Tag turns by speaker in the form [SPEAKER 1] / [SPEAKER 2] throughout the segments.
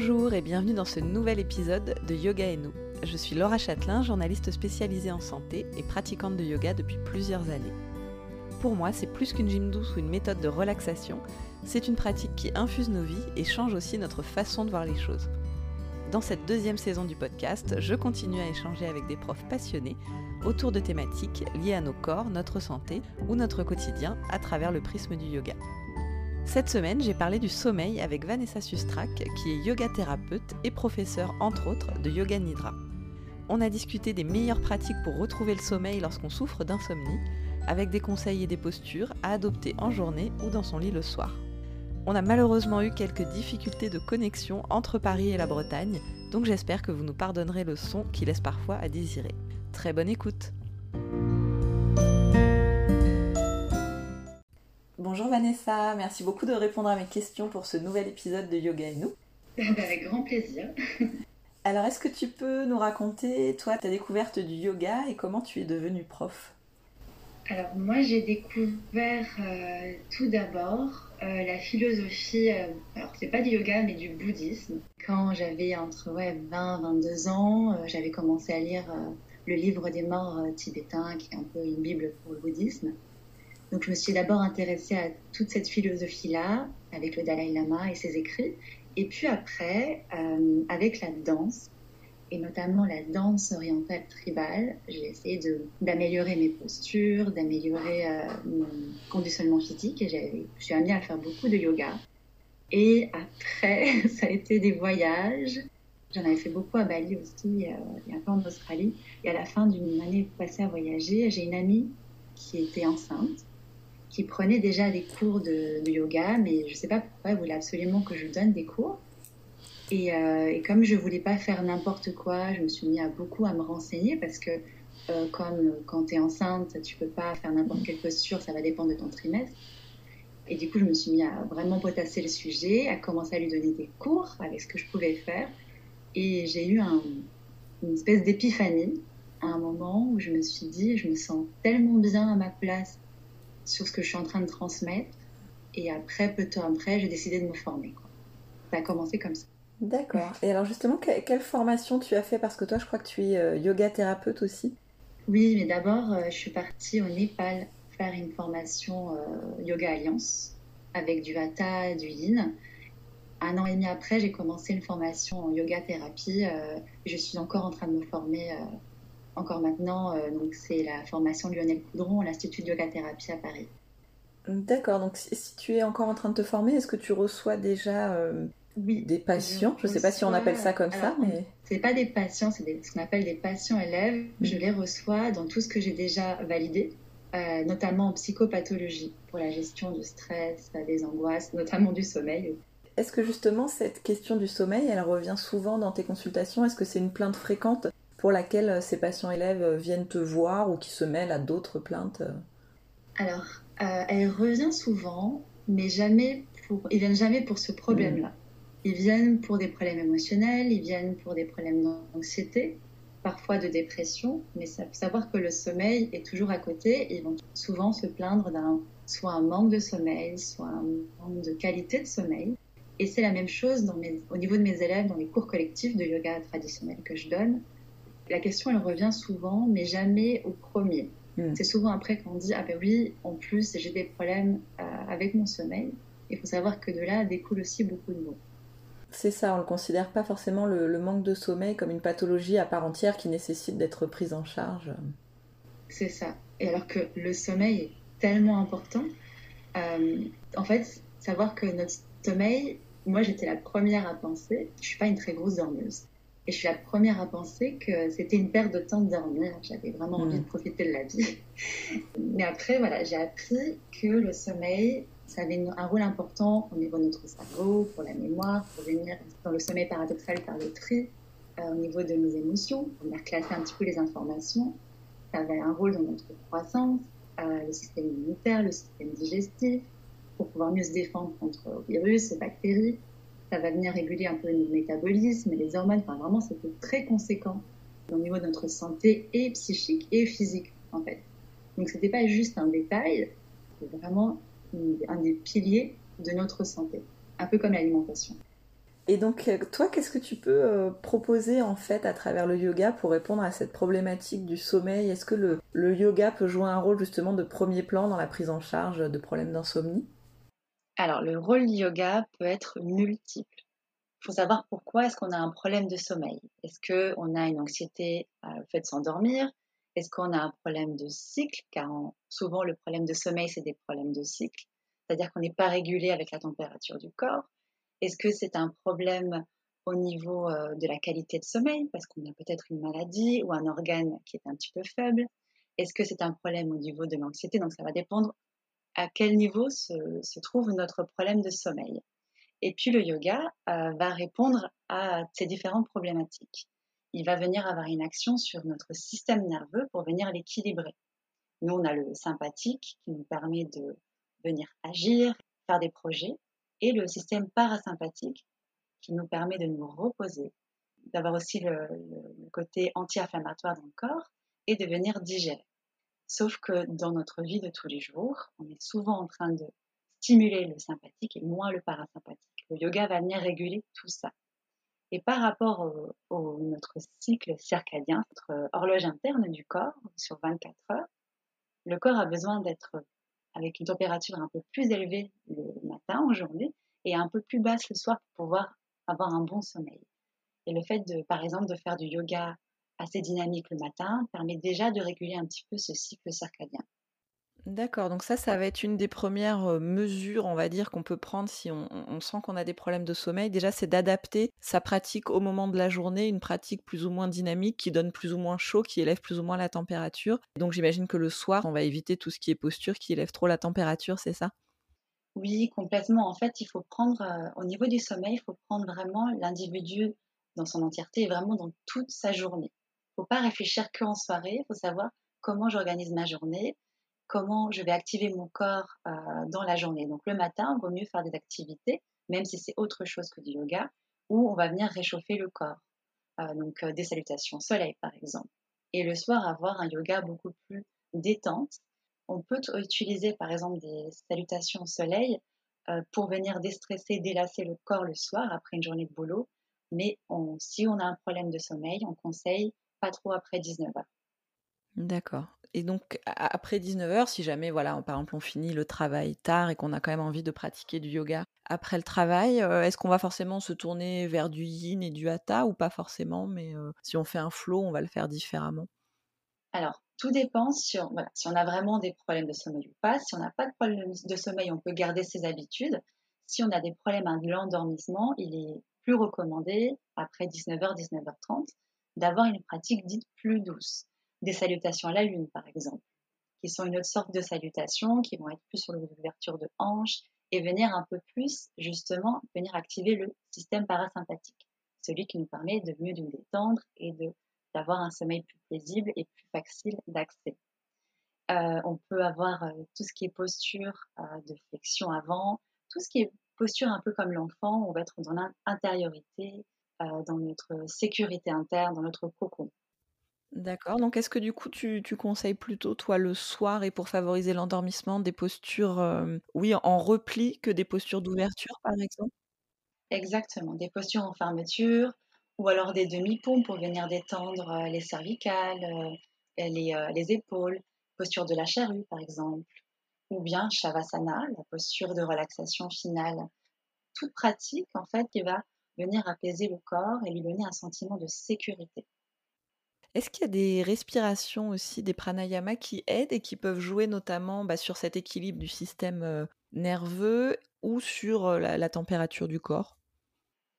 [SPEAKER 1] Bonjour et bienvenue dans ce nouvel épisode de Yoga et nous. Je suis Laura Châtelain, journaliste spécialisée en santé et pratiquante de yoga depuis plusieurs années. Pour moi, c'est plus qu'une gym douce ou une méthode de relaxation, c'est une pratique qui infuse nos vies et change aussi notre façon de voir les choses. Dans cette deuxième saison du podcast, je continue à échanger avec des profs passionnés autour de thématiques liées à nos corps, notre santé ou notre quotidien à travers le prisme du yoga. Cette semaine, j'ai parlé du sommeil avec Vanessa Sustrak, qui est yoga thérapeute et professeure entre autres de Yoga Nidra. On a discuté des meilleures pratiques pour retrouver le sommeil lorsqu'on souffre d'insomnie, avec des conseils et des postures à adopter en journée ou dans son lit le soir. On a malheureusement eu quelques difficultés de connexion entre Paris et la Bretagne, donc j'espère que vous nous pardonnerez le son qui laisse parfois à désirer. Très bonne écoute Bonjour Vanessa, merci beaucoup de répondre à mes questions pour ce nouvel épisode de Yoga et nous.
[SPEAKER 2] Avec grand plaisir.
[SPEAKER 1] Alors, est-ce que tu peux nous raconter, toi, ta découverte du yoga et comment tu es devenue prof?
[SPEAKER 2] Alors, moi, j'ai découvert euh, tout d'abord euh, la philosophie, euh, alors c'est pas du yoga, mais du bouddhisme. Quand j'avais entre ouais, 20 22 ans, j'avais commencé à lire le livre des morts tibétains, qui est un peu une bible pour le bouddhisme. Donc je me suis d'abord intéressée à toute cette philosophie-là, avec le Dalai Lama et ses écrits, et puis après, euh, avec la danse, et notamment la danse orientale tribale, j'ai essayé d'améliorer mes postures, d'améliorer euh, mon conditionnement physique, et je suis amenée à faire beaucoup de yoga. Et après, ça a été des voyages. J'en avais fait beaucoup à Bali aussi, euh, et un peu en Australie. Et à la fin d'une année passée à voyager, j'ai une amie qui était enceinte qui prenait déjà des cours de, yoga, mais je ne sais pas pourquoi, elle voulait absolument que je donne des cours. Et, euh, comme je ne voulais pas faire n'importe quoi, je me suis mis à beaucoup à me renseigner parce que euh, comme quand tu es enceinte, tu peux pas faire n'importe quelle posture, ça va dépendre de ton trimestre. Et du coup, je me suis mis à vraiment potasser le sujet, à commencer à lui donner des cours avec ce que je pouvais faire. Et j'ai eu une espèce d'épiphanie à un moment où je me suis dit, je me sens tellement bien à ma place sur ce que je suis en train de transmettre. Et après, peu de temps après, j'ai décidé de me former. Ça a commencé comme ça.
[SPEAKER 1] D'accord. Et alors justement, quelle formation tu as fait? Parce que toi, je crois que tu es euh, yoga thérapeute aussi.
[SPEAKER 2] Oui, mais d'abord, euh, je suis partie au Népal faire une formation euh, Yoga Alliance avec du Hatha, du Yin. Un an et demi après, j'ai commencé une formation en yoga thérapie. je suis encore en train de me former encore maintenant. Euh, donc c'est la formation Lionel Coudron à l'Institut de Yoga Thérapie à Paris.
[SPEAKER 1] D'accord, donc si tu es encore en train de te former, est-ce que tu reçois déjà euh, oui, des patients? Je ne sais pas si on appelle ça comme ça, mais...
[SPEAKER 2] C'est pas des patients, c'est ce qu'on appelle des patients-élèves. Je les reçois dans tout ce que j'ai déjà validé, euh, notamment en psychopathologie, pour la gestion du stress, des angoisses, notamment du sommeil.
[SPEAKER 1] Est-ce que justement cette question du sommeil, elle revient souvent dans tes consultations? Est-ce que c'est une plainte fréquente? Pour laquelle euh, ces patients élèves euh, viennent te voir ou qui se mêlent à d'autres plaintes euh
[SPEAKER 2] Alors, elle revient souvent, mais jamais pour, ils viennent jamais pour ce problème-là. Mm. Ils viennent pour des problèmes émotionnels, ils viennent pour des problèmes d'anxiété, parfois de dépression, mais ça faut savoir que le sommeil est toujours à côté. Ils vont souvent se plaindre d'un soit un manque de sommeil, soit un manque de qualité de sommeil. Et c'est la même chose dans mes, au niveau de mes élèves dans les cours collectifs de yoga traditionnel que je donne la question, elle revient souvent, mais jamais au premier. Hmm. C'est souvent après qu'on dit Ah ben oui, en plus, j'ai des problèmes euh, avec mon sommeil. Il faut savoir que de là découle aussi beaucoup de mots.
[SPEAKER 1] C'est ça, on ne considère pas forcément le, manque de sommeil comme une pathologie à part entière qui nécessite d'être prise en charge.
[SPEAKER 2] C'est ça. Et alors que le sommeil est tellement important, euh, en fait, savoir que notre sommeil, moi j'étais la première à penser, je suis pas une très grosse dormeuse, et je suis la première à penser que c'était une perte de temps de dormir. J'avais vraiment envie de profiter de la vie. Mais après, voilà, j'ai appris que le sommeil, ça avait un rôle important au niveau de notre cerveau, pour la mémoire, pour venir dans le sommeil paradoxal par le tri, euh, au niveau de nos émotions, pour venir classer un petit peu les informations. Ça avait un rôle dans notre croissance, euh, le système immunitaire, le système digestif, pour pouvoir mieux se défendre contre virus et bactéries ça va venir réguler un peu notre métabolisme les hormones. Enfin, vraiment, c'était très conséquent au niveau de notre santé et psychique et physique, en fait. Donc, c'était pas juste un détail, c'était vraiment un des piliers de notre santé, un peu comme l'alimentation.
[SPEAKER 1] Et donc, toi, qu'est-ce que tu peux euh, proposer en fait à travers le yoga pour répondre à cette problématique du sommeil? Est-ce que le, le, yoga peut jouer un rôle justement de premier plan dans la prise en charge de problèmes d'insomnie?
[SPEAKER 2] Alors, le rôle du yoga peut être multiple. Il faut savoir pourquoi est-ce qu'on a un problème de sommeil. Est-ce qu'on a une anxiété au fait de s'endormir? Est-ce qu'on a un problème de cycle? Car souvent, le problème de sommeil, c'est des problèmes de cycle. C'est-à-dire qu'on n'est pas régulé avec la température du corps. Est-ce que c'est un problème au niveau euh, de la qualité de sommeil? Parce qu'on a peut-être une maladie ou un organe qui est un petit peu faible Est-ce que c'est un problème au niveau de l'anxiété? Donc ça va dépendre à quel niveau se, trouve notre problème de sommeil. Et puis le yoga euh, va répondre à ces différentes problématiques. Il va venir avoir une action sur notre système nerveux pour venir l'équilibrer. Nous, on a le sympathique qui nous permet de venir agir, faire des projets et le système parasympathique qui nous permet de nous reposer, d'avoir aussi le, côté anti-inflammatoire dans le corps et de venir digérer. Sauf que dans notre vie de tous les jours, on est souvent en train de stimuler le sympathique et moins le parasympathique. Le yoga va venir réguler tout ça. Et par rapport au, au, notre cycle circadien, notre horloge interne du corps sur 24 heures, le corps a besoin d'être avec une température un peu plus élevée le matin en journée et un peu plus basse le soir pour pouvoir avoir un bon sommeil. Et le fait de, par exemple, de faire du yoga assez dynamique le matin permet déjà de réguler un petit peu ce cycle circadien.
[SPEAKER 1] D'accord, donc ça, ça va être une des premières mesures, on va dire, qu'on peut prendre si on, sent qu'on a des problèmes de sommeil. Déjà, c'est d'adapter sa pratique au moment de la journée, une pratique plus ou moins dynamique, qui donne plus ou moins chaud, qui élève plus ou moins la température. Donc j'imagine que le soir, on va éviter tout ce qui est posture, qui élève trop la température, c'est ça?
[SPEAKER 2] Oui, complètement. En fait, il faut prendre, au niveau du sommeil, il faut prendre vraiment l'individu dans son entièreté et vraiment dans toute sa journée. Faut pas réfléchir qu'en soirée, il faut savoir comment j'organise ma journée, comment je vais activer mon corps euh, dans la journée. Donc le matin, il vaut mieux faire des activités, même si c'est autre chose que du yoga, où on va venir réchauffer le corps. Euh, donc euh, des salutations soleil par exemple. Et le soir, avoir un yoga beaucoup plus détente. On peut utiliser par exemple des salutations soleil pour venir déstresser, délasser le corps le soir après une journée de boulot. Mais si on a un problème de sommeil, on conseille pas trop après 19h.
[SPEAKER 1] D'accord. Et donc, après 19h, si jamais, voilà, par exemple, on finit le travail tard et qu'on a quand même envie de pratiquer du yoga après le travail, euh, est-ce qu'on va forcément se tourner vers du yin et du hatha ou pas forcément Mais euh, si on fait un flow, on va le faire différemment?
[SPEAKER 2] Alors, tout dépend si on, si on a vraiment des problèmes de sommeil ou pas. Si on n'a pas de problème de sommeil, on peut garder ses habitudes. Si on a des problèmes de l'endormissement, il est plus recommandé, après 19h, 19h30, d'avoir une pratique dite plus douce des salutations à la lune, par exemple, qui sont une autre sorte de salutations, qui vont être plus sur l'ouverture de hanches et venir un peu plus, justement, venir activer le système parasympathique, celui qui nous permet de mieux nous détendre et de d'avoir un sommeil plus paisible et plus facile d'accès. Euh, on peut avoir euh, tout ce qui est posture euh, de flexion avant, tout ce qui est posture un peu comme l'enfant, on va être dans l'intériorité, dans notre sécurité interne, dans notre cocon.
[SPEAKER 1] D'accord. Donc, est-ce que du coup, tu, conseilles plutôt, toi, le soir et pour favoriser l'endormissement, des postures, euh, oui, en repli que des postures d'ouverture, par exemple?
[SPEAKER 2] Exactement. Des postures en fermeture ou alors des demi-pompes pour venir détendre euh, les cervicales, euh, les, les épaules, posture de la charrue, par exemple, ou bien Shavasana, la posture de relaxation finale. Toute pratique, en fait, qui va venir apaiser le corps et lui donner un sentiment de sécurité.
[SPEAKER 1] Est-ce qu'il y a des respirations aussi, des pranayamas qui aident et qui peuvent jouer notamment bah, sur cet équilibre du système nerveux ou sur la, température du corps?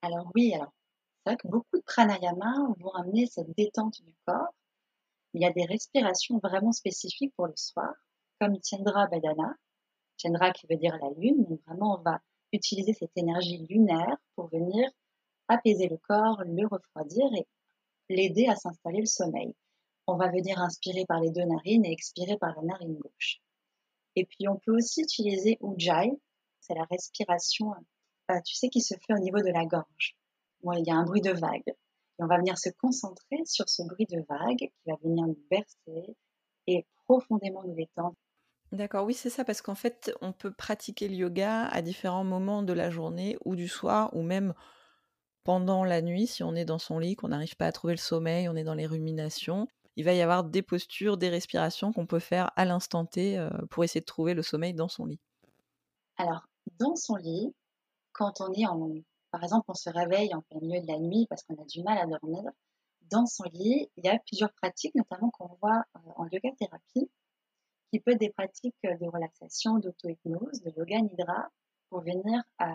[SPEAKER 2] Alors oui, alors c'est vrai que beaucoup de pranayamas vont amener cette détente du corps. Il y a des respirations vraiment spécifiques pour le soir, comme Chandra Badana. Chandra qui veut dire la lune, donc vraiment on va utiliser cette énergie lunaire pour venir apaiser le corps, le refroidir et l'aider à s'installer le sommeil. On va venir inspirer par les deux narines et expirer par la narine gauche. Et puis on peut aussi utiliser Ujjayi, c'est la respiration, euh, tu sais, qui se fait au niveau de la gorge. il y a un bruit de vague. Et on va venir se concentrer sur ce bruit de vague qui va venir nous bercer et profondément nous détendre.
[SPEAKER 1] D'accord, oui, c'est ça, parce qu'en fait, on peut pratiquer le yoga à différents moments de la journée ou du soir, ou même pendant la nuit, si on est dans son lit, qu'on n'arrive pas à trouver le sommeil, on est dans les ruminations, il va y avoir des postures, des respirations qu'on peut faire à l'instant T pour essayer de trouver le sommeil dans son lit.
[SPEAKER 2] Alors, dans son lit, quand on est en, par exemple, on se réveille en plein milieu de la nuit parce qu'on a du mal à dormir, dans son lit, il y a plusieurs pratiques, notamment qu'on voit en yoga thérapie, qui peut être des pratiques de relaxation, d'auto-hypnose, de yoga nidra, pour venir à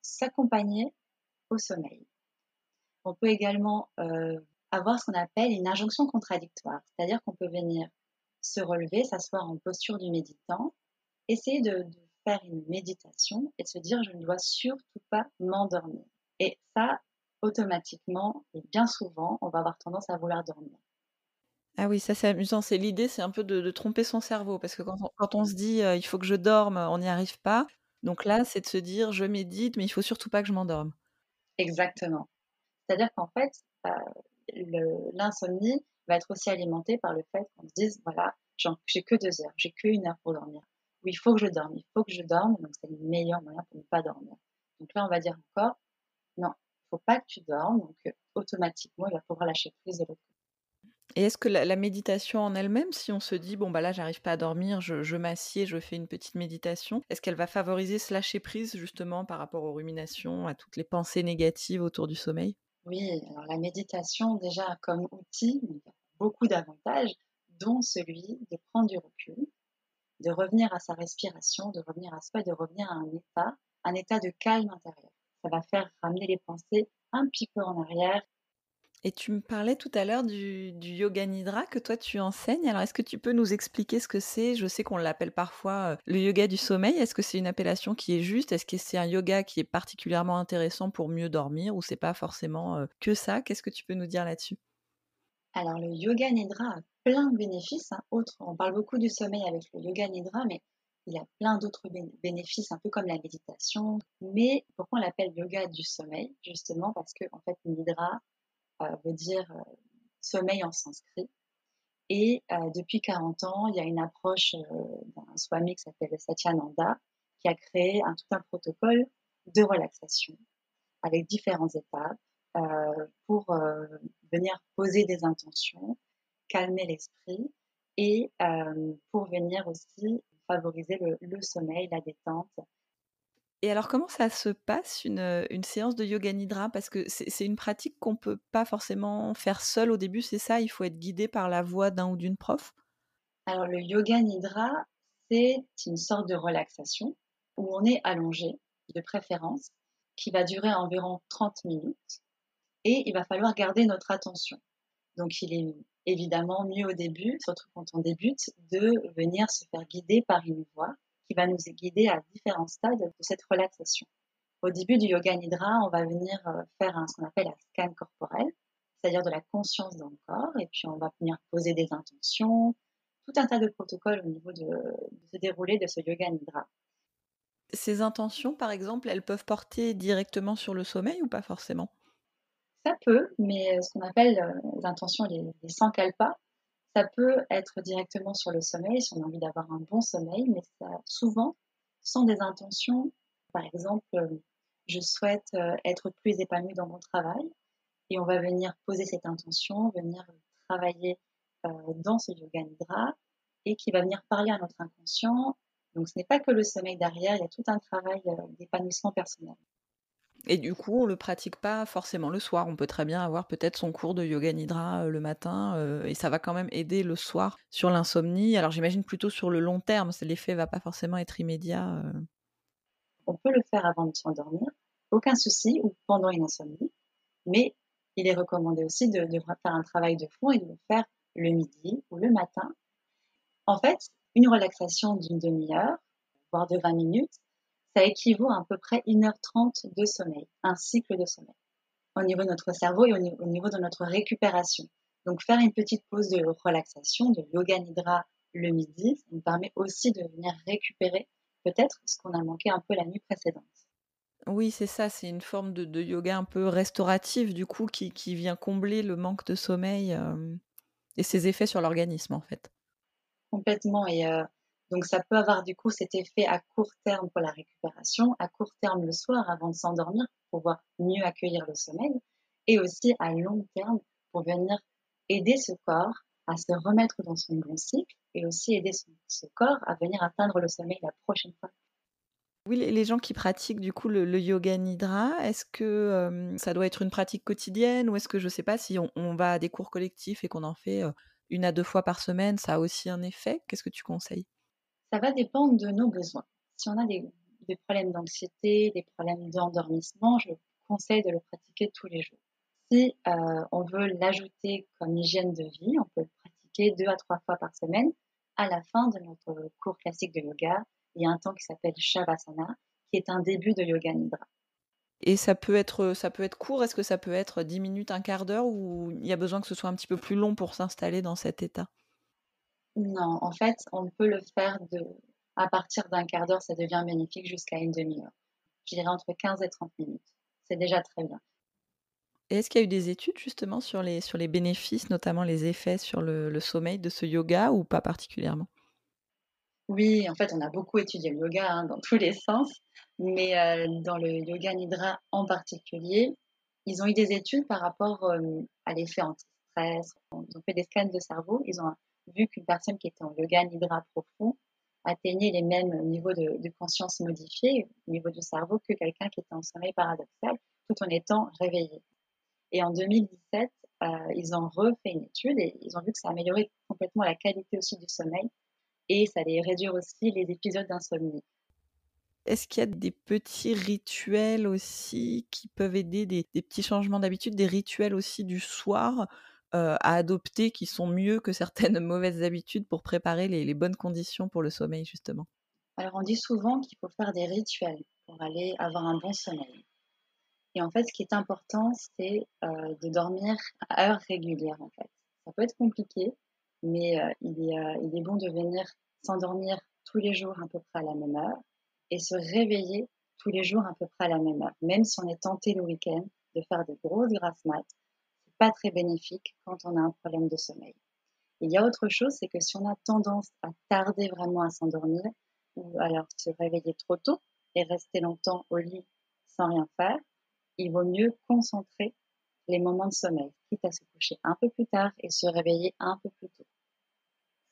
[SPEAKER 2] s'accompagner au sommeil. On peut également avoir ce qu'on appelle une injonction contradictoire, c'est-à-dire qu'on peut venir se relever, s'asseoir en posture du méditant, essayer de, faire une méditation et se dire je ne dois surtout pas m'endormir. Et ça, automatiquement et bien souvent, on va avoir tendance à vouloir dormir.
[SPEAKER 1] Ah oui, ça c'est amusant. C'est l'idée, c'est un peu de, tromper son cerveau parce que quand on, se dit il faut que je dorme, on n'y arrive pas. Donc là, c'est de se dire je médite, mais il faut surtout pas que je m'endorme.
[SPEAKER 2] Exactement. C'est-à-dire qu'en fait, l'insomnie va être aussi alimentée par le fait qu'on se dise voilà, j'ai que deux heures, j'ai que une heure pour dormir. Oui, il faut que je dorme, il faut que je dorme, donc c'est le meilleur moyen pour ne pas dormir. Donc là, on va dire encore non, il faut pas que tu dormes, donc euh, automatiquement, il va pouvoir lâcher prise de l'autre.
[SPEAKER 1] Et est-ce que la, méditation en elle-même, si on se dit bon bah là j'arrive pas à dormir, je, je m'assieds, je fais une petite méditation, est-ce qu'elle va favoriser ce lâcher prise justement par rapport aux ruminations, à toutes les pensées négatives autour du sommeil?
[SPEAKER 2] Oui, alors la méditation, déjà comme outil, beaucoup d'avantages, dont celui de prendre du recul, de revenir à sa respiration, de revenir à soi, de revenir à un état, un état de calme intérieur. Ça va faire ramener les pensées un petit peu en arrière
[SPEAKER 1] et tu me parlais tout à l'heure du, yoga nidra que toi tu enseignes. Alors est-ce que tu peux nous expliquer ce que c'est? Je sais qu'on l'appelle parfois euh, le yoga du sommeil. Est-ce que c'est une appellation qui est juste? Est-ce que c'est un yoga qui est particulièrement intéressant pour mieux dormir ou c'est pas forcément euh, que ça? Qu'est-ce que tu peux nous dire là-dessus?
[SPEAKER 2] Alors le yoga nidra a plein de bénéfices. Hein. on parle beaucoup du sommeil avec le yoga nidra, mais il a plein d'autres bénéfices, un peu comme la méditation. Mais pourquoi on l'appelle yoga du sommeil? Justement parce que en fait, nidra, veut dire euh, sommeil en sanskrit. Et euh, depuis 40 ans, il y a une approche d'un swami qui s'appelle Satyananda qui a créé un, tout un protocole de relaxation avec différentes étapes pour venir poser des intentions, calmer l'esprit et pour venir aussi favoriser le, sommeil, la détente
[SPEAKER 1] et alors, comment ça se passe une, séance de yoga nidra? Parce que c'est une pratique qu'on peut pas forcément faire seul au début, c'est ça? Il faut être guidé par la voix d'un ou d'une prof?
[SPEAKER 2] Alors, le yoga nidra, c'est une sorte de relaxation où on est allongé, de préférence, qui va durer environ 30 minutes. Et il va falloir garder notre attention. Donc, il est évidemment mieux au début, surtout quand on débute, de venir se faire guider par une voix qui va nous guider à différents stades de cette relaxation. Au début du yoga nidra, on va venir euh, faire ce qu'on appelle un scan corporel, c'est-à-dire de la conscience dans le corps, et puis on va venir poser des intentions, tout un tas de protocoles au niveau de, de ce déroulé de ce yoga nidra.
[SPEAKER 1] Ces intentions, par exemple, elles peuvent porter directement sur le sommeil ou pas forcément?
[SPEAKER 2] Ça peut, mais ce qu'on appelle euh, les intentions, les, les sankalpas, ça peut être directement sur le sommeil, si on a envie d'avoir un bon sommeil, mais ça, souvent, sont des intentions. Par exemple, euh, je souhaite euh, être plus épanouie dans mon travail, et on va venir poser cette intention, venir travailler euh, dans ce yoga nidra, et qui va venir parler à notre inconscient. Donc, ce n'est pas que le sommeil derrière, il y a tout un travail d'épanouissement personnel.
[SPEAKER 1] Et du coup, on le pratique pas forcément le soir. On peut très bien avoir peut-être son cours de yoga nidra euh, le matin, euh, et ça va quand même aider le soir sur l'insomnie. Alors j'imagine plutôt sur le long terme, l'effet va pas forcément être immédiat. Euh.
[SPEAKER 2] On peut le faire avant de s'endormir, aucun souci, ou pendant une insomnie, mais il est recommandé aussi de, de faire un travail de fond et de le faire le midi ou le matin. En fait, une relaxation d'une demi-heure, voire de 20 minutes, ça équivaut à à peu près 1h30 de sommeil, un cycle de sommeil, au niveau de notre cerveau et au niveau de notre récupération. Donc faire une petite pause de relaxation, de yoga nidra le midi, ça nous permet aussi de venir récupérer peut-être ce qu'on a manqué un peu la nuit précédente.
[SPEAKER 1] Oui, c'est ça, c'est une forme de, yoga un peu restauratif du coup qui, vient combler le manque de sommeil euh, et ses effets sur l'organisme en fait.
[SPEAKER 2] Complètement, et euh, Donc ça peut avoir du coup cet effet à court terme pour la récupération, à court terme le soir avant de s'endormir pour pouvoir mieux accueillir le sommeil, et aussi à long terme pour venir aider ce corps à se remettre dans son bon cycle et aussi aider ce corps à venir atteindre le sommeil la prochaine fois.
[SPEAKER 1] Oui, les gens qui pratiquent du coup le, yoga nidra, est-ce que ça doit être une pratique quotidienne ou est-ce que je ne sais pas si on, va à des cours collectifs et qu'on en fait une à deux fois par semaine, ça a aussi un effet? Qu'est-ce que tu conseilles?
[SPEAKER 2] Ça va dépendre de nos besoins. Si on a des, problèmes d'anxiété, des problèmes d'endormissement, je conseille de le pratiquer tous les jours. Si on veut l'ajouter comme hygiène de vie, on peut le pratiquer deux à trois fois par semaine à la fin de notre cours classique de yoga il y a un temps qui s'appelle Shavasana, qui est un début de Yoga Nidra.
[SPEAKER 1] Et ça peut être, ça peut être court, est-ce que ça peut être 10 minutes, un quart d'heure, ou il y a besoin que ce soit un petit peu plus long pour s'installer dans cet état?
[SPEAKER 2] Non, en fait, on peut le faire de, à partir d'un quart d'heure, ça devient bénéfique jusqu'à une demi-heure. Je dirais entre 15 et 30 minutes. C'est déjà très bien.
[SPEAKER 1] Et est-ce qu'il y a eu des études justement sur les, sur les bénéfices, notamment les effets sur le sommeil de ce yoga, ou pas particulièrement?
[SPEAKER 2] Oui, en fait, on a beaucoup étudié le yoga hein, dans tous les sens, mais euh, dans le yoga nidra en particulier, ils ont eu des études par rapport euh, à l'effet anti-stress. Ils ont fait des scans de cerveau. Ils ont vu qu'une personne qui était en yoga nidra profond atteignait les mêmes niveaux de, conscience modifiés au niveau du cerveau que quelqu'un qui était en sommeil paradoxal, tout en étant réveillé. Et en 2017, euh, ils ont refait une étude et ils ont vu que ça améliorait complètement la qualité aussi du sommeil et ça allait réduire aussi les épisodes d'insomnie.
[SPEAKER 1] Est-ce qu'il y a des petits rituels aussi qui peuvent aider, des, petits changements d'habitude, des rituels aussi du soir euh, à adopter qui sont mieux que certaines mauvaises habitudes pour préparer les, bonnes conditions pour le sommeil justement
[SPEAKER 2] Alors on dit souvent qu'il faut faire des rituels pour aller avoir un bon sommeil. Et en fait, ce qui est important, c'est euh, de dormir à heure régulière en fait. Ça peut être compliqué, mais euh, il, est, bon de venir s'endormir tous les jours à peu près à la même heure et se réveiller tous les jours à peu près à la même heure. Même si on est tenté le week-end de faire de grosses grasses mat, c'est pas très bénéfique quand on a un problème de sommeil. Il y a autre chose, c'est que si on a tendance à tarder vraiment à s'endormir, ou alors se réveiller trop tôt et rester longtemps au lit sans rien faire, il vaut mieux concentrer les moments de sommeil, quitte à se coucher un peu plus tard et se réveiller un peu plus tôt.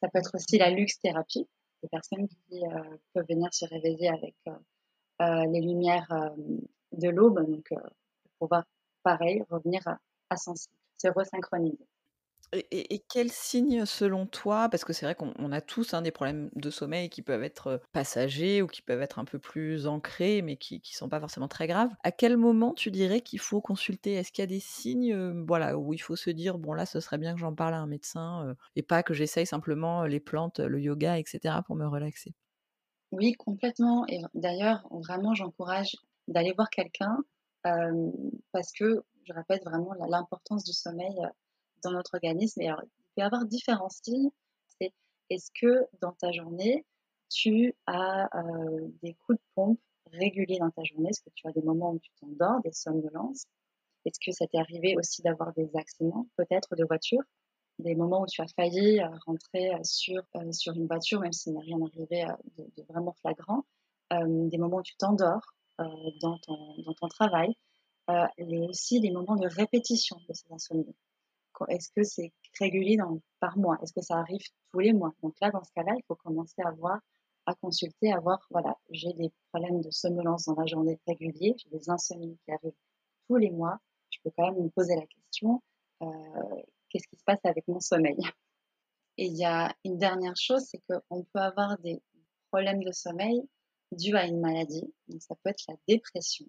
[SPEAKER 2] Ça peut être aussi la luxe thérapie, des personnes qui euh, peuvent venir se réveiller avec euh, euh, les lumières de l'aube, donc pour pouvoir, pareil, revenir à, cycle, se resynchroniser.
[SPEAKER 1] Et, quels signes, selon toi, parce que c'est vrai qu'on a tous hein, des problèmes de sommeil qui peuvent être passagers ou qui peuvent être un peu plus ancrés, mais qui ne sont pas forcément très graves. À quel moment tu dirais qu'il faut consulter? Est-ce qu'il y a des signes voilà, où il faut se dire, bon là, ce serait bien que j'en parle à un médecin et pas que j'essaye simplement les plantes, le yoga, etc. pour me relaxer?
[SPEAKER 2] Oui, complètement. Et d'ailleurs, vraiment, j'encourage d'aller voir quelqu'un parce que, je répète vraiment l'importance du sommeil dans notre organisme. Il peut y avoir différents. C'est est-ce que dans ta journée, tu as euh, des coups de pompe réguliers dans ta journée? Est-ce que tu as des moments où tu t'endors, des somnolences? Est-ce que ça t'est arrivé aussi d'avoir des accidents, peut-être de voiture? Des moments où tu as failli euh, rentrer euh, sur, sur une voiture, même s'il n'est rien arrivé de, vraiment flagrant. Des moments où tu t'endors dans, ton, dans ton travail et aussi des moments de répétition de ces insomnies. Est-ce que c'est régulier par mois? Est-ce que ça arrive tous les mois? Donc là, dans ce cas-là, il faut commencer à voir, à consulter, à voir, voilà, j'ai des problèmes de somnolence dans la journée régulier, j'ai des insomnies qui arrivent tous les mois. Je peux quand même me poser la question, euh, qu'est-ce qui se passe avec mon sommeil? Et il y a une dernière chose, c'est qu'on peut avoir des problèmes de sommeil dus à une maladie. Donc ça peut être la dépression.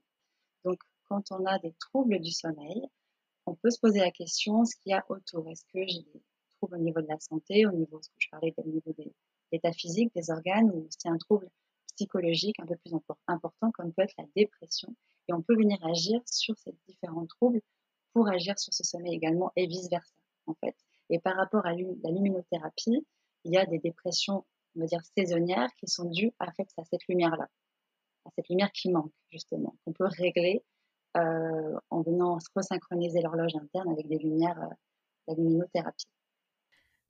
[SPEAKER 2] Donc quand on a des troubles du sommeil, on peut se poser la question ce qu'il y a autour? Est-ce que j'ai des troubles au niveau de la santé, au niveau, ce que je parlais, au niveau des l'état physique, des organes, ou c'est un trouble psychologique un peu plus important, comme peut être la dépression? Et on peut venir agir sur ces différents troubles pour agir sur ce sommeil également et vice-versa, en fait. Et par rapport à la luminothérapie, il y a des dépressions, on va dire, saisonnières qui sont dues à, fait, à cette lumière-là, à cette lumière qui manque, justement, qu'on peut régler euh, en venant resynchroniser l'horloge interne avec des lumières, euh, la luminothérapie.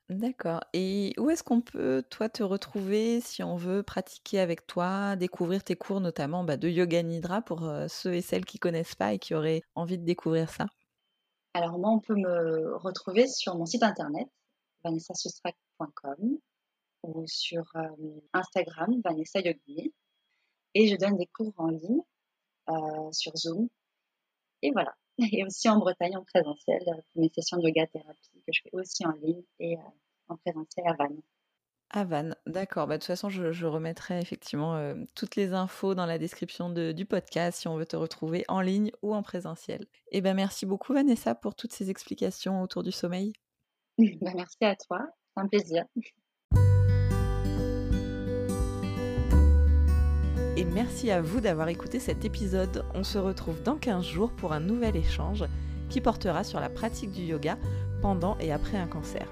[SPEAKER 1] D'accord. Et où est-ce qu'on peut, toi, te retrouver si on veut pratiquer avec toi, découvrir tes cours notamment bah, de yoga nidra pour ceux et celles qui connaissent pas et qui auraient envie de découvrir ça?
[SPEAKER 2] Alors moi, on peut me retrouver sur mon site internet vanessasustrak.com ou sur Instagram Vanessa Yogini et je donne des cours en ligne sur Zoom et voilà et aussi en Bretagne en présentiel pour mes sessions de yoga thérapie que je fais aussi en ligne et en présentiel à Vannes.
[SPEAKER 1] À Vannes, d'accord. Bah, de toute façon, je, remettrai effectivement toutes les infos dans la description du podcast si on veut te retrouver en ligne ou en présentiel. Et eh ben merci beaucoup Vanessa pour toutes ces explications autour du sommeil.
[SPEAKER 2] Bah, merci à toi, c'est un plaisir.
[SPEAKER 1] Merci à vous d'avoir écouté cet épisode. On se retrouve dans 15 jours pour un nouvel échange qui portera sur la pratique du yoga pendant et après un cancer.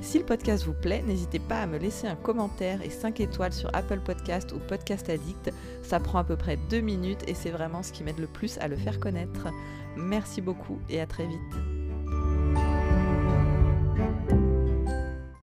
[SPEAKER 1] Si le podcast vous plaît, n'hésitez pas à me laisser un commentaire et 5 étoiles sur Apple Podcast ou Podcast Addict. Ça prend à peu près 2 minutes et c'est vraiment ce qui m'aide le plus à le faire connaître. Merci beaucoup et à très vite.